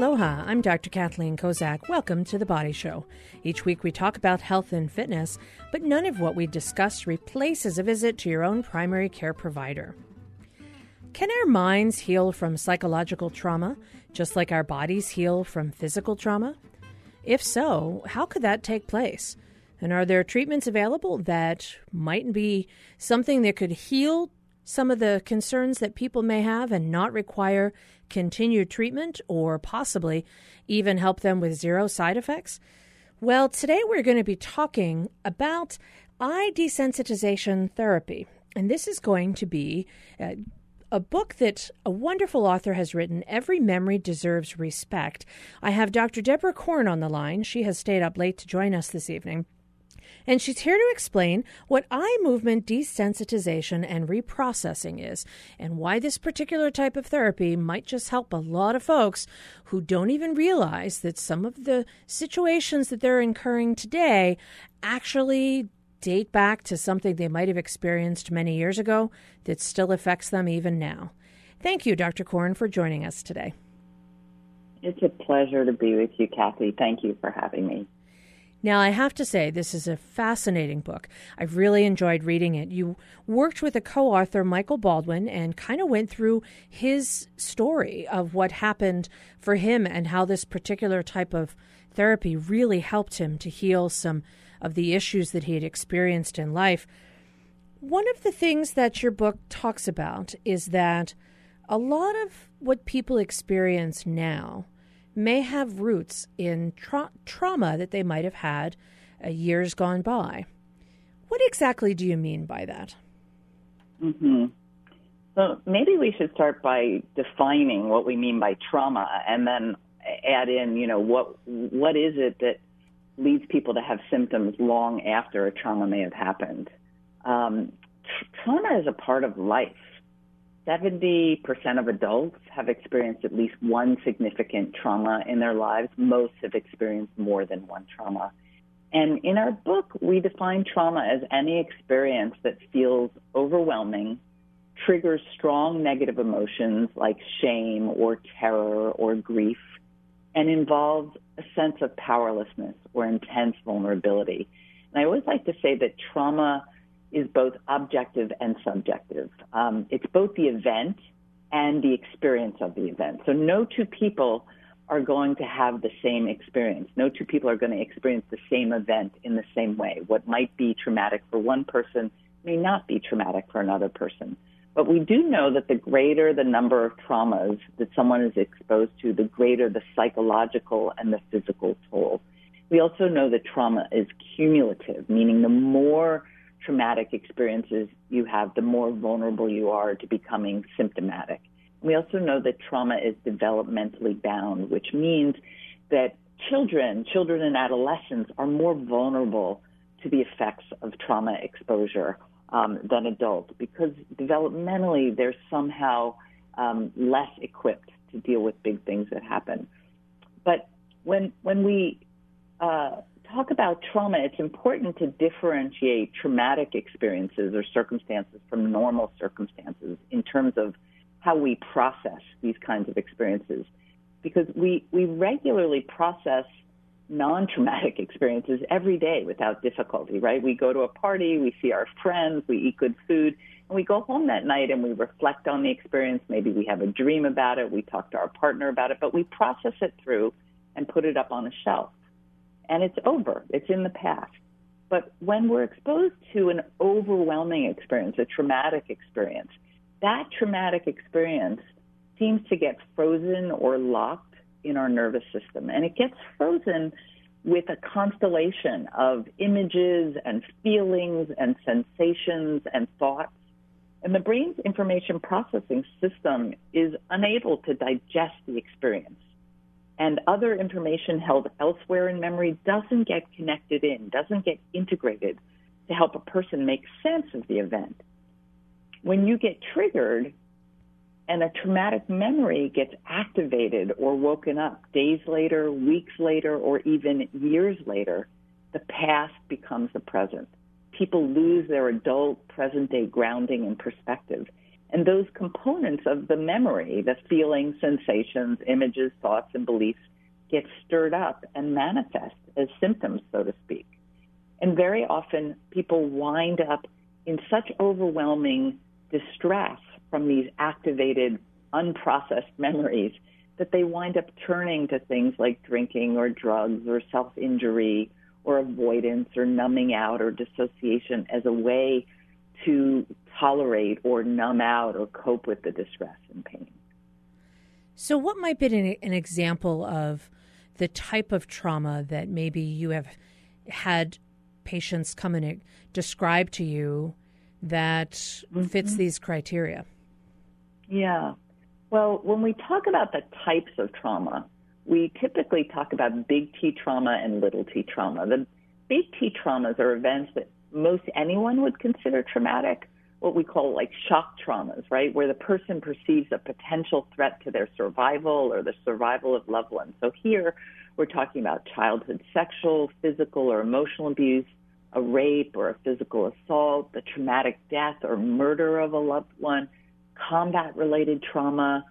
Aloha, I'm Dr. Kathleen Kozak. Welcome to The Body Show. Each week we talk about health and fitness, but none of what we discuss replaces a visit to your own primary care provider. Can our minds heal from psychological trauma, just like our bodies heal from physical trauma? If so, how could that take place? And are there treatments available that might be something that could heal some of the concerns that people may have and not require continued treatment or possibly even help them with zero side effects? Well, today we're going to be talking about eye desensitization therapy. And this is going to be uh, a book that a wonderful author has written, Every Memory Deserves Respect. I have Dr. Deborah Korn on the line. She has stayed up late to join us this evening and she's here to explain what eye movement desensitization and reprocessing is and why this particular type of therapy might just help a lot of folks who don't even realize that some of the situations that they're incurring today actually date back to something they might have experienced many years ago that still affects them even now. Thank you, Dr. Korn, for joining us today. It's a pleasure to be with you, Kathy. Thank you for having me. Now, I have to say, this is a fascinating book. I've really enjoyed reading it. You worked with a co author, Michael Baldwin, and kind of went through his story of what happened for him and how this particular type of therapy really helped him to heal some of the issues that he had experienced in life. One of the things that your book talks about is that a lot of what people experience now may have roots in tra- trauma that they might have had uh, years gone by. What exactly do you mean by that? Mm-hmm. So maybe we should start by defining what we mean by trauma, and then add in, you know, what what is it that leads people to have symptoms long after a trauma may have happened. Um, trauma is a part of life. 70% of adults have experienced at least one significant trauma in their lives. Most have experienced more than one trauma. And in our book, we define trauma as any experience that feels overwhelming, triggers strong negative emotions like shame or terror or grief, and involves a sense of powerlessness or intense vulnerability. And I always like to say that trauma is both objective and subjective. Um, it's both the event and the experience of the event. So no two people are going to have the same experience. No two people are going to experience the same event in the same way. What might be traumatic for one person may not be traumatic for another person. But we do know that the greater the number of traumas that someone is exposed to, the greater the psychological and the physical toll. We also know that trauma is cumulative, meaning the more traumatic experiences you have, the more vulnerable you are to becoming symptomatic. We also know that trauma is developmentally bound, which means that children, children and adolescents are more vulnerable to the effects of trauma exposure um, than adults because developmentally they're somehow um, less equipped to deal with big things that happen. But when when we uh, talk about trauma, it's important to differentiate traumatic experiences or circumstances from normal circumstances in terms of how we process these kinds of experiences. Because we, we regularly process non traumatic experiences every day without difficulty, right? We go to a party, we see our friends, we eat good food, and we go home that night and we reflect on the experience. Maybe we have a dream about it, we talk to our partner about it, but we process it through and put it up on a shelf and it's over. It's in the past. But when we're exposed to an overwhelming experience, a traumatic experience, that traumatic experience seems to get frozen or locked in our nervous system. And it gets frozen with a constellation of images and feelings and sensations and thoughts. And the brain's information processing system is unable to digest the experience and other information held elsewhere in memory doesn't get connected in, doesn't get integrated to help a person make sense of the event. When you get triggered and a traumatic memory gets activated or woken up days later, weeks later, or even years later, the past becomes the present. People lose their adult present day grounding and perspective. And those components of the memory, the feelings, sensations, images, thoughts, and beliefs, get stirred up and manifest as symptoms, so to speak. And very often people wind up in such overwhelming distress from these activated, unprocessed memories that they wind up turning to things like drinking or drugs or self injury or avoidance or numbing out or dissociation as a way to tolerate or numb out or cope with the distress and pain. So, what might be an, an example of the type of trauma that maybe you have had patients come and describe to you that mm-hmm. fits these criteria? Yeah. Well, when we talk about the types of trauma, we typically talk about big T trauma and little t trauma. The big T traumas are events that most anyone would consider traumatic, what we call like shock traumas, right? Where the person perceives a potential threat to their survival or the survival of loved ones. So here we're talking about childhood sexual, physical, or emotional abuse, a rape or a physical assault, the traumatic death or murder of a loved one, combat related trauma,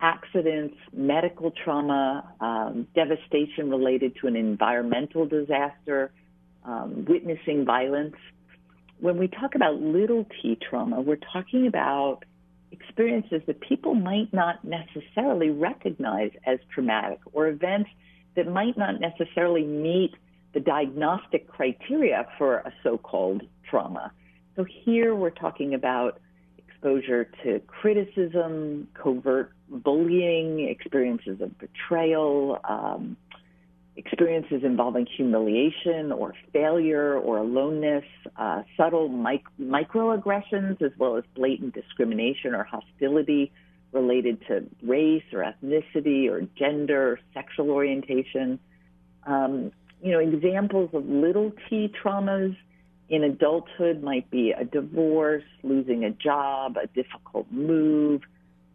accidents, medical trauma, um, devastation related to an environmental disaster, um, witnessing violence. When we talk about little t trauma, we're talking about experiences that people might not necessarily recognize as traumatic or events that might not necessarily meet the diagnostic criteria for a so called trauma. So here we're talking about exposure to criticism, covert bullying, experiences of betrayal, um, experiences involving humiliation or failure or aloneness, uh, subtle mic- microaggressions, as well as blatant discrimination or hostility related to race or ethnicity or gender, or sexual orientation. Um, you know, examples of little t traumas in adulthood might be a divorce, losing a job, a difficult move,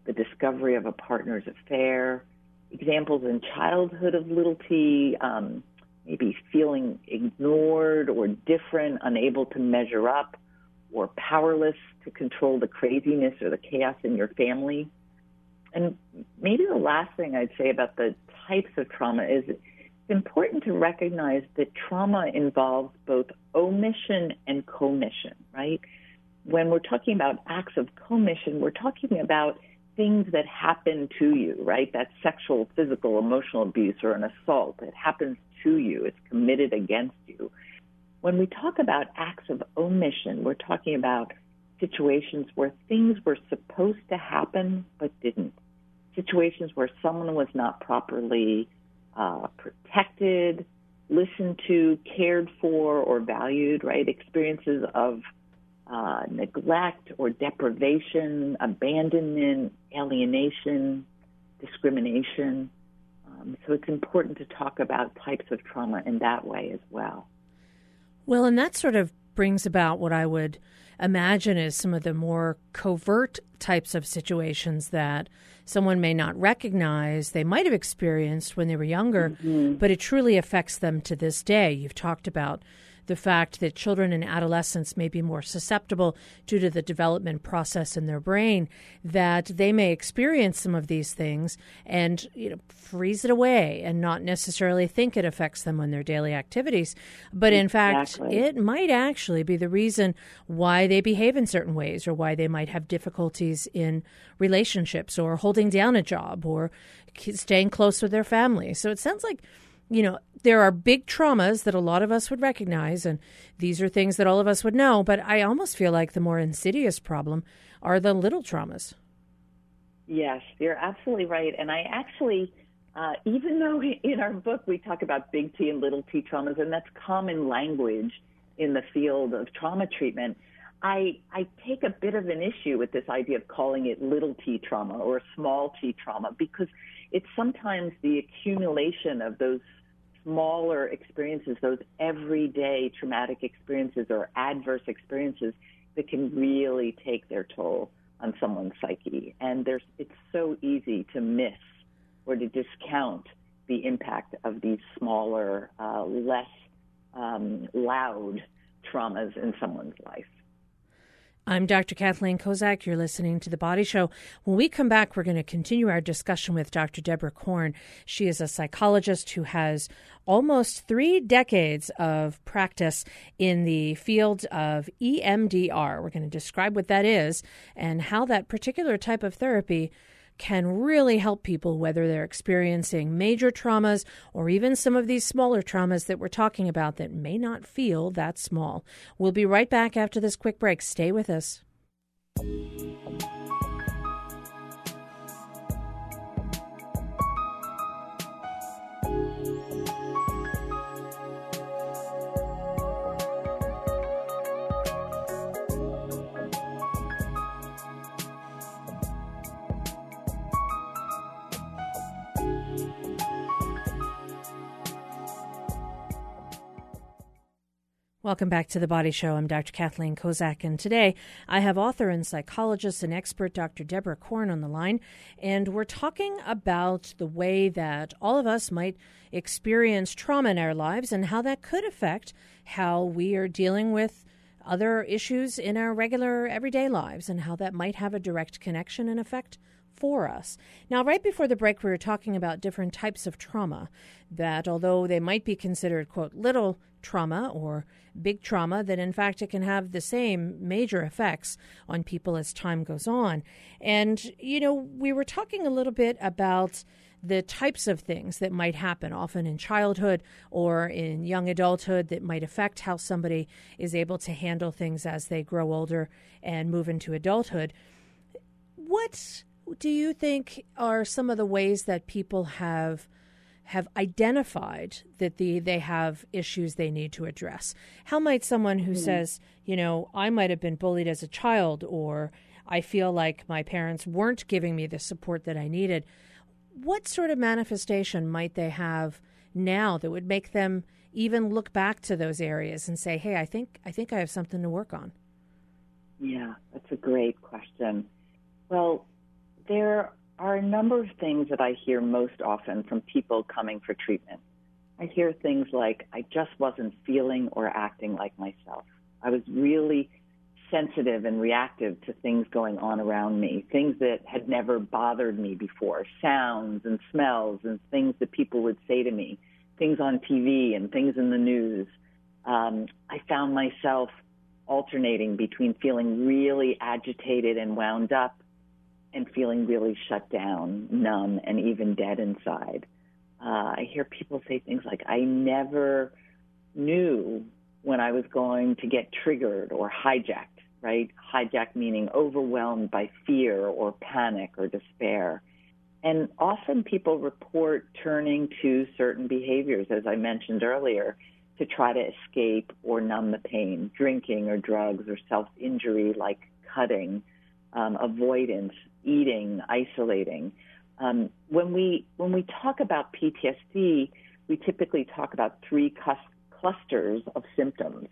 the discovery of a partner's affair. Examples in childhood of little t, um, maybe feeling ignored or different, unable to measure up, or powerless to control the craziness or the chaos in your family. And maybe the last thing I'd say about the types of trauma is it's important to recognize that trauma involves both omission and commission, right? When we're talking about acts of commission, we're talking about things that happen to you, right? That sexual, physical, emotional abuse or an assault. It happens to you. It's committed against you. When we talk about acts of omission, we're talking about situations where things were supposed to happen but didn't. Situations where someone was not properly uh, protected, listened to, cared for, or valued, right? Experiences of uh, neglect or deprivation, abandonment, alienation, discrimination. Um, so it's important to talk about types of trauma in that way as well. Well, and that sort of brings about what I would imagine is some of the more covert types of situations that someone may not recognize they might have experienced when they were younger, mm-hmm. but it truly affects them to this day. You've talked about the fact that children and adolescents may be more susceptible due to the development process in their brain that they may experience some of these things and you know freeze it away and not necessarily think it affects them on their daily activities but in exactly. fact it might actually be the reason why they behave in certain ways or why they might have difficulties in relationships or holding down a job or staying close with their family so it sounds like you know, there are big traumas that a lot of us would recognize, and these are things that all of us would know. But I almost feel like the more insidious problem are the little traumas. Yes, you're absolutely right. And I actually, uh, even though in our book we talk about big T and little t traumas, and that's common language in the field of trauma treatment, I, I take a bit of an issue with this idea of calling it little t trauma or small t trauma because it's sometimes the accumulation of those smaller experiences, those everyday traumatic experiences or adverse experiences that can really take their toll on someone's psyche. And there's, it's so easy to miss or to discount the impact of these smaller, uh, less um, loud traumas in someone's life. I'm Dr. Kathleen Kozak. You're listening to The Body Show. When we come back, we're going to continue our discussion with Dr. Deborah Korn. She is a psychologist who has almost three decades of practice in the field of EMDR. We're going to describe what that is and how that particular type of therapy can really help people, whether they're experiencing major traumas or even some of these smaller traumas that we're talking about that may not feel that small. We'll be right back after this quick break. Stay with us. Welcome back to the Body Show. I'm Dr. Kathleen Kozak, and today I have author and psychologist and expert Dr. Deborah Korn on the line, and we're talking about the way that all of us might experience trauma in our lives and how that could affect how we are dealing with other issues in our regular everyday lives and how that might have a direct connection and effect for us. Now, right before the break, we were talking about different types of trauma that, although they might be considered, quote, little trauma or big trauma, that in fact it can have the same major effects on people as time goes on. And, you know, we were talking a little bit about the types of things that might happen, often in childhood or in young adulthood, that might affect how somebody is able to handle things as they grow older and move into adulthood. What do you think are some of the ways that people have have identified that the they have issues they need to address? How might someone who mm says, you know, I might have been bullied as a child or I feel like my parents weren't giving me the support that I needed, what sort of manifestation might they have now that would make them even look back to those areas and say, "Hey, I think I think I have something to work on." Yeah, that's a great question. Well, there are a number of things that I hear most often from people coming for treatment. I hear things like, I just wasn't feeling or acting like myself. I was really sensitive and reactive to things going on around me, things that had never bothered me before, sounds and smells and things that people would say to me, things on TV and things in the news. Um, I found myself alternating between feeling really agitated and wound up and feeling really shut down, numb, and even dead inside. Uh, I hear people say things like, I never knew when I was going to get triggered or hijacked, right? Hijacked meaning overwhelmed by fear or panic or despair. And often people report turning to certain behaviors, as I mentioned earlier, to try to escape or numb the pain, drinking or drugs or self injury like cutting, um, avoidance, eating, isolating. Um, when we when we talk about PTSD, we typically talk about three cus- clusters of symptoms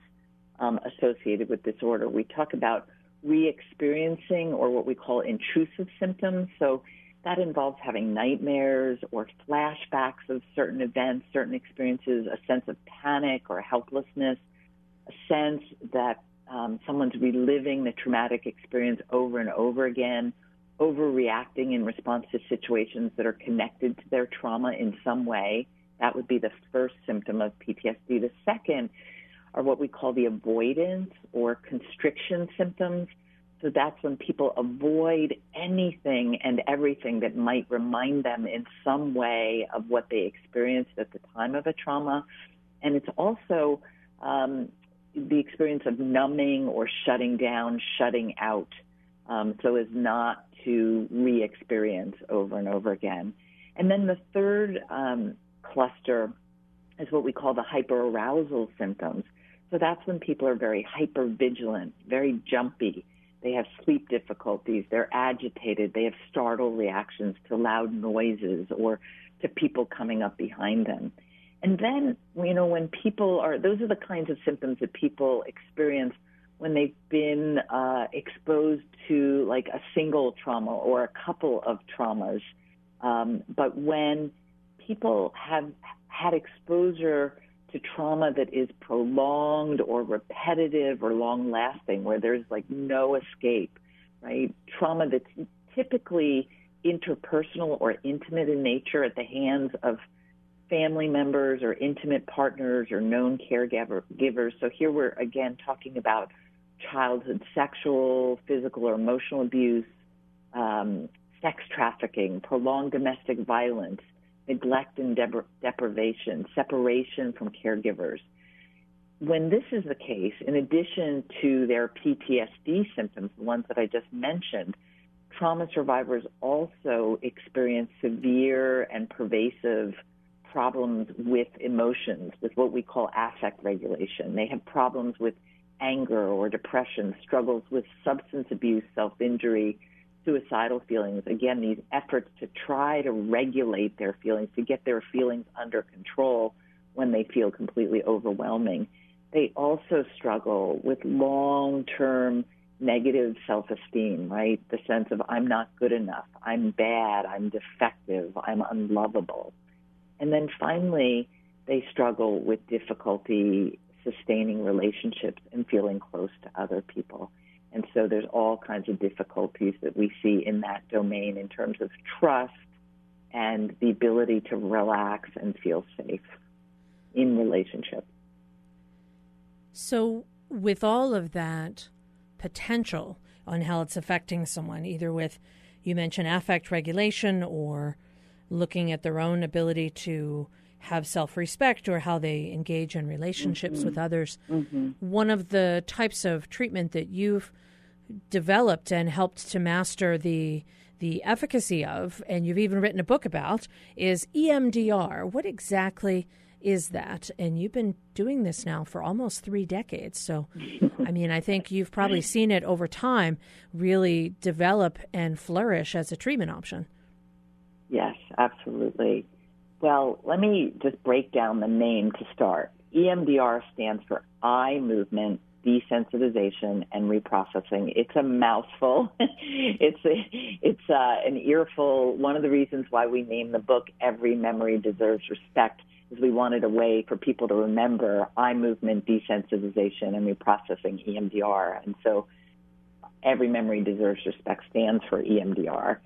um, associated with disorder. We talk about re-experiencing or what we call intrusive symptoms. So that involves having nightmares or flashbacks of certain events, certain experiences, a sense of panic or helplessness, a sense that um, someone's reliving the traumatic experience over and over again, overreacting in response to situations that are connected to their trauma in some way. That would be the first symptom of PTSD. The second are what we call the avoidance or constriction symptoms. So that's when people avoid anything and everything that might remind them in some way of what they experienced at the time of a trauma. And it's also um, the experience of numbing or shutting down, shutting out, um, so as not to re experience over and over again. And then the third um, cluster is what we call the hyperarousal symptoms. So that's when people are very hyper vigilant, very jumpy. They have sleep difficulties, they're agitated, they have startle reactions to loud noises or to people coming up behind them. And then, you know, when people are, those are the kinds of symptoms that people experience when they've been uh, exposed to like a single trauma or a couple of traumas. Um, but when people have had exposure to trauma that is prolonged or repetitive or long lasting, where there's like no escape, right? Trauma that's typically interpersonal or intimate in nature at the hands of family members or intimate partners or known caregivers. So here we're again talking about childhood sexual, physical, or emotional abuse, um, sex trafficking, prolonged domestic violence, neglect and deprivation, separation from caregivers. When this is the case, in addition to their PTSD symptoms, the ones that I just mentioned, trauma survivors also experience severe and pervasive problems with emotions, with what we call affect regulation. They have problems with anger or depression, struggles with substance abuse, self injury, suicidal feelings. Again, these efforts to try to regulate their feelings, to get their feelings under control when they feel completely overwhelming. They also struggle with long term negative self esteem, right? The sense of I'm not good enough, I'm bad, I'm defective, I'm unlovable. And then finally, they struggle with difficulty sustaining relationships and feeling close to other people. And so there's all kinds of difficulties that we see in that domain in terms of trust and the ability to relax and feel safe in relationship. So, with all of that potential on how it's affecting someone, either with, you mentioned affect regulation or looking at their own ability to have self respect or how they engage in relationships mm-hmm. with others. Mm-hmm. One of the types of treatment that you've developed and helped to master the the efficacy of, and you've even written a book about, is EMDR. What exactly is that? And you've been doing this now for almost three decades. So, I mean, I think you've probably seen it over time really develop and flourish as a treatment option. Yes, absolutely. Well, let me just break down the name to start. EMDR stands for eye movement desensitization and reprocessing. It's a mouthful. it's a, it's uh, an earful. One of the reasons why we named the book "Every Memory Deserves Respect" is we wanted a way for people to remember eye movement desensitization and reprocessing (EMDR), and so "Every Memory Deserves Respect" stands for EMDR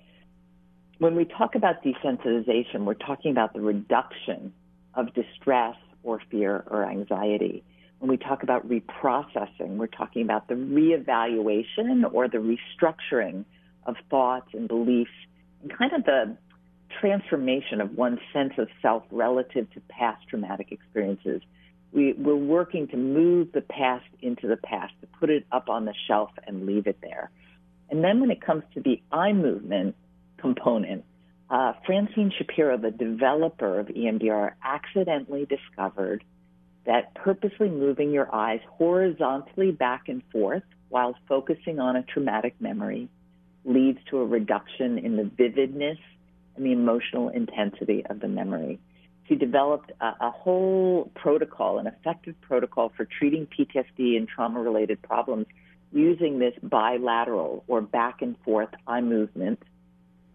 when we talk about desensitization, we're talking about the reduction of distress or fear or anxiety. When we talk about reprocessing, we're talking about the reevaluation or the restructuring of thoughts and beliefs and kind of the transformation of one's sense of self relative to past traumatic experiences. We, we're working to move the past into the past, to put it up on the shelf and leave it there. And then when it comes to the eye movement, component. Uh, Francine Shapiro, the developer of EMDR, accidentally discovered that purposely moving your eyes horizontally back and forth while focusing on a traumatic memory leads to a reduction in the vividness and the emotional intensity of the memory. She developed a, a whole protocol, an effective protocol for treating PTSD and trauma related problems using this bilateral or back and forth eye movement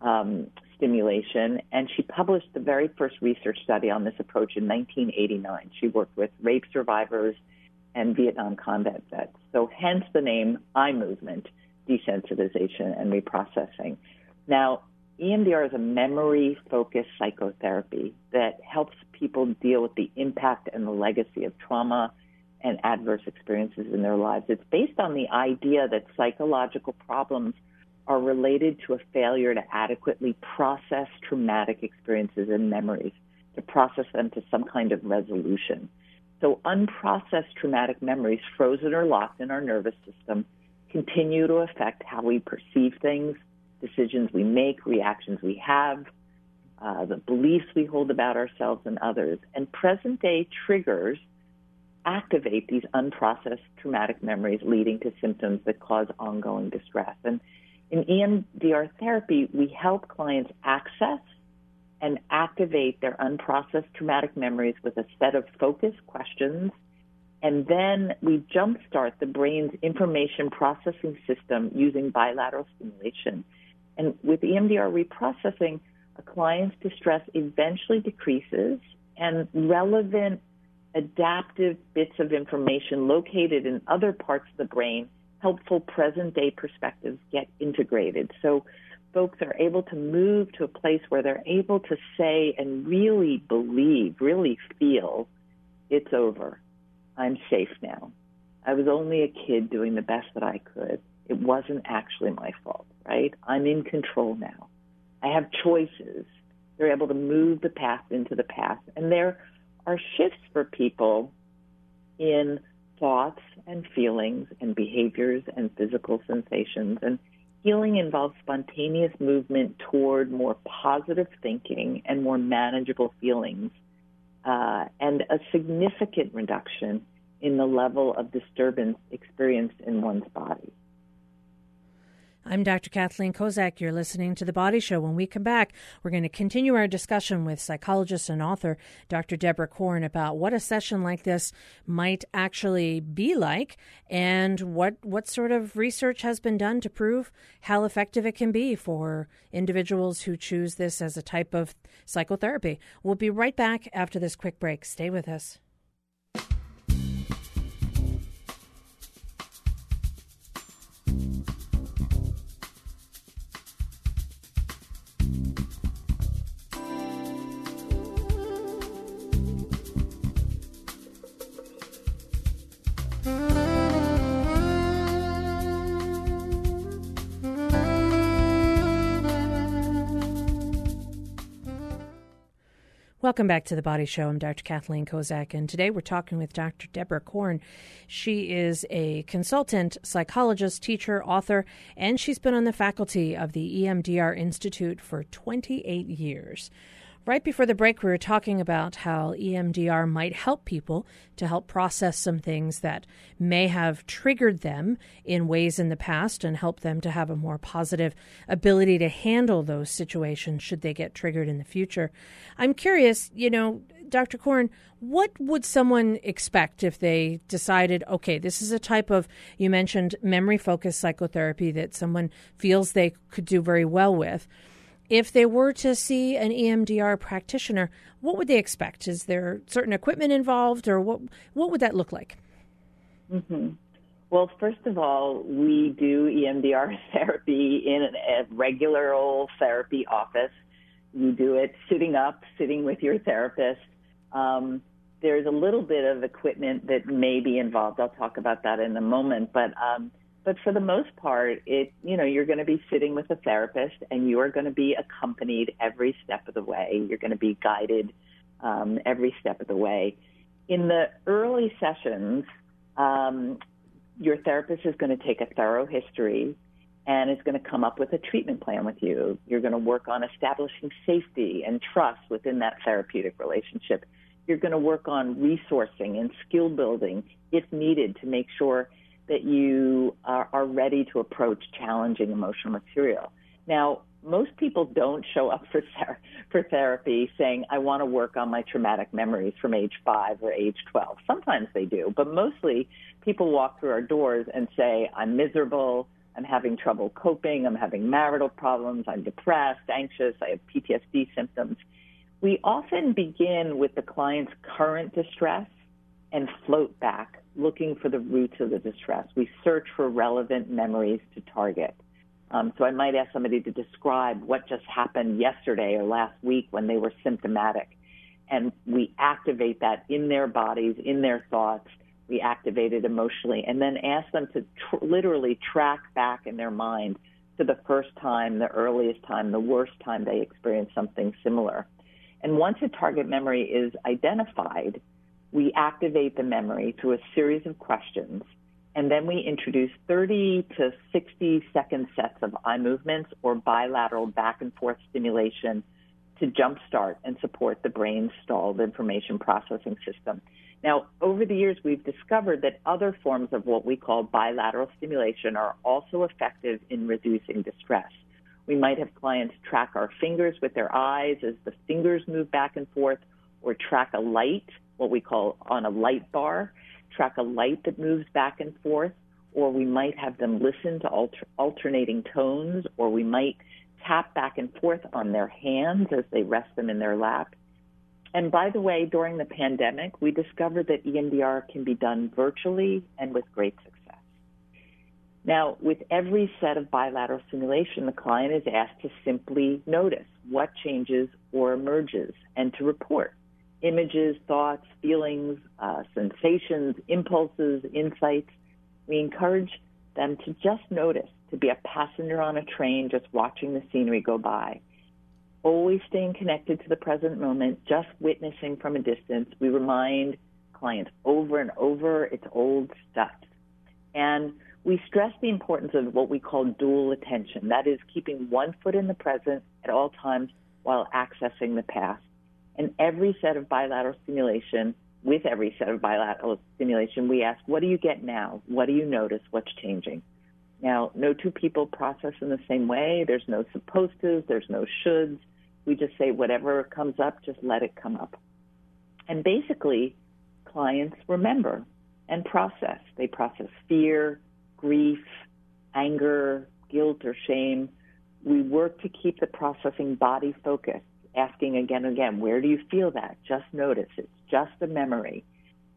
um, stimulation, and she published the very first research study on this approach in 1989. She worked with rape survivors and Vietnam combat vets. So, hence the name eye movement, desensitization, and reprocessing. Now, EMDR is a memory focused psychotherapy that helps people deal with the impact and the legacy of trauma and adverse experiences in their lives. It's based on the idea that psychological problems are related to a failure to adequately process traumatic experiences and memories, to process them to some kind of resolution. So, unprocessed traumatic memories, frozen or locked in our nervous system, continue to affect how we perceive things, decisions we make, reactions we have, uh, the beliefs we hold about ourselves and others. And present day triggers activate these unprocessed traumatic memories, leading to symptoms that cause ongoing distress. And in EMDR therapy, we help clients access and activate their unprocessed traumatic memories with a set of focused questions. And then we jumpstart the brain's information processing system using bilateral stimulation. And with EMDR reprocessing, a client's distress eventually decreases and relevant adaptive bits of information located in other parts of the brain, helpful present day perspectives get integrated. So folks are able to move to a place where they're able to say and really believe, really feel, it's over. I'm safe now. I was only a kid doing the best that I could. It wasn't actually my fault, right? I'm in control now. I have choices. They're able to move the past into the past. And there are shifts for people in thoughts and feelings and behaviors and physical sensations. And healing involves spontaneous movement toward more positive thinking and more manageable feelings, uh, and a significant reduction in the level of disturbance experienced in one's body. I'm Dr. Kathleen Kozak. You're listening to The Body Show. When we come back, we're going to continue our discussion with psychologist and author Dr. Deborah Korn about what a session like this might actually be like and what, what sort of research has been done to prove how effective it can be for individuals who choose this as a type of psychotherapy. We'll be right back after this quick break. Stay with us. Welcome back to the Body Show. I'm Dr. Kathleen Kozak, and today we're talking with Dr. Deborah Korn. She is a consultant, psychologist, teacher, author, and she's been on the faculty of the EMDR Institute for 28 years. Right before the break, we were talking about how EMDR might help people to help process some things that may have triggered them in ways in the past and help them to have a more positive ability to handle those situations should they get triggered in the future. I'm curious, you know, Dr. Korn, what would someone expect if they decided, okay, this is a type of, you mentioned memory focused psychotherapy that someone feels they could do very well with? If they were to see an EMDR practitioner, what would they expect? Is there certain equipment involved, or what what would that look like? Mm-hmm. Well, first of all, we do EMDR therapy in a regular old therapy office. You do it sitting up, sitting with your therapist. Um, there's a little bit of equipment that may be involved. I'll talk about that in a moment, but um, but for the most part, it you know you're going to be sitting with a therapist, and you are going to be accompanied every step of the way. You're going to be guided um, every step of the way. In the early sessions, um, your therapist is going to take a thorough history and is going to come up with a treatment plan with you. You're going to work on establishing safety and trust within that therapeutic relationship. You're going to work on resourcing and skill building if needed to make sure that you are, are ready to approach challenging emotional material. Now, most people don't show up for ther- for therapy saying I want to work on my traumatic memories from age 5 or age 12. Sometimes they do, but mostly people walk through our doors and say I'm miserable, I'm having trouble coping, I'm having marital problems, I'm depressed, anxious, I have PTSD symptoms. We often begin with the client's current distress and float back looking for the roots of the distress. We search for relevant memories to target. Um, so I might ask somebody to describe what just happened yesterday or last week when they were symptomatic. And we activate that in their bodies, in their thoughts. We activate it emotionally and then ask them to tr- literally track back in their mind to the first time, the earliest time, the worst time they experienced something similar. And once a target memory is identified, we activate the memory through a series of questions, and then we introduce 30 to 60 second sets of eye movements or bilateral back and forth stimulation to jumpstart and support the brain's stalled information processing system. Now, over the years, we've discovered that other forms of what we call bilateral stimulation are also effective in reducing distress. We might have clients track our fingers with their eyes as the fingers move back and forth, or track a light what we call on a light bar, track a light that moves back and forth, or we might have them listen to alter, alternating tones, or we might tap back and forth on their hands as they rest them in their lap. and by the way, during the pandemic, we discovered that EMDR can be done virtually and with great success. Now, with every set of bilateral stimulation, the client is asked to simply notice what changes or emerges and to report images, thoughts, feelings, uh, sensations, impulses, insights. We encourage them to just notice, to be a passenger on a train just watching the scenery go by. Always staying connected to the present moment, just witnessing from a distance. We remind clients over and over it's old stuff. And we stress the importance of what we call dual attention. That is, keeping one foot in the present at all times while accessing the past. And every set of bilateral stimulation, with every set of bilateral stimulation, we ask, what do you get now? What do you notice? What's changing? Now, no two people process in the same way. There's no supposed to, there's no shoulds. We just say whatever comes up, just let it come up. And basically, clients remember and process. They process fear, grief, anger, guilt, or shame, we work to keep the processing body focused, asking again and again, where do you feel that? Just notice. It's just a memory.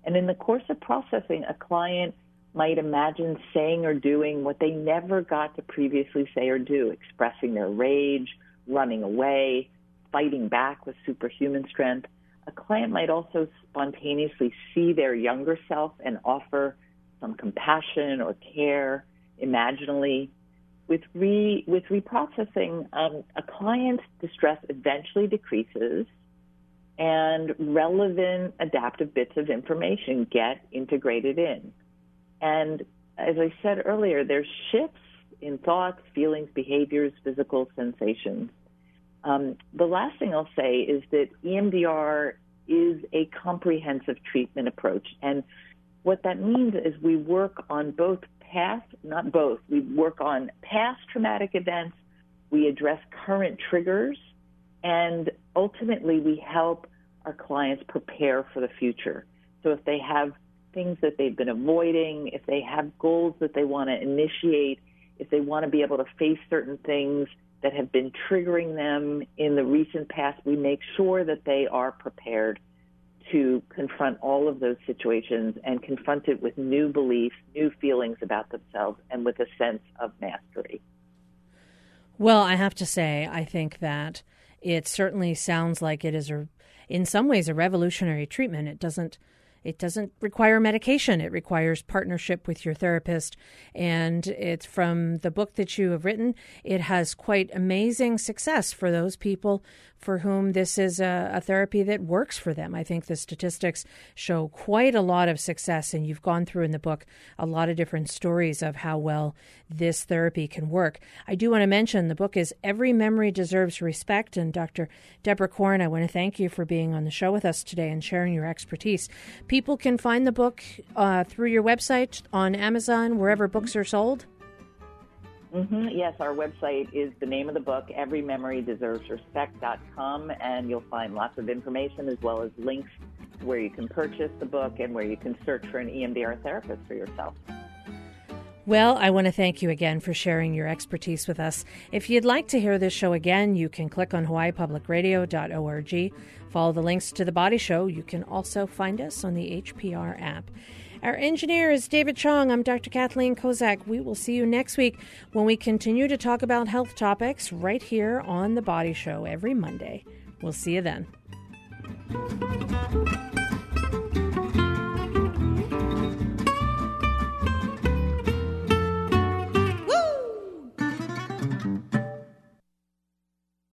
And in the course of processing, a client might imagine saying or doing what they never got to previously say or do, expressing their rage, running away, fighting back with superhuman strength. A client might also spontaneously see their younger self and offer some compassion or care imaginally. With re with reprocessing, um, a client's distress eventually decreases, and relevant adaptive bits of information get integrated in. And as I said earlier, there's shifts in thoughts, feelings, behaviors, physical sensations. Um, the last thing I'll say is that EMDR is a comprehensive treatment approach, and what that means is we work on both past, not both, we work on past traumatic events, we address current triggers, and ultimately we help our clients prepare for the future. So if they have things that they've been avoiding, if they have goals that they want to initiate, if they want to be able to face certain things that have been triggering them in the recent past, we make sure that they are prepared to confront all of those situations and confront it with new beliefs, new feelings about themselves, and with a sense of mastery. Well, I have to say, I think that it certainly sounds like it is, a, in some ways, a revolutionary treatment. It doesn't it doesn't require medication. It requires partnership with your therapist. And it's from the book that you have written. It has quite amazing success for those people for whom this is a, a, therapy that works for them. I think the statistics show quite a lot of success, and you've gone through in the book a lot of different stories of how well this therapy can work. I do want to mention the book is Every Memory Deserves Respect, and Dr. Deborah Korn, I want to thank you for being on the show with us today and sharing your expertise. People can find the book uh, through your website on Amazon, wherever books are sold. Mm-hmm. Yes, our website is the name of the book, everymemorydeservesrespect.com, and you'll find lots of information as well as links where you can purchase the book and where you can search for an EMDR therapist for yourself. Well, I want to thank you again for sharing your expertise with us. If you'd like to hear this show again, you can click on hawaiipublicradio.org, follow the links to the body show. You can also find us on the HPR app. Our engineer is David Chong. I'm Dr. Kathleen Kozak. We will see you next week when we continue to talk about health topics right here on The Body Show every Monday. We'll see you then.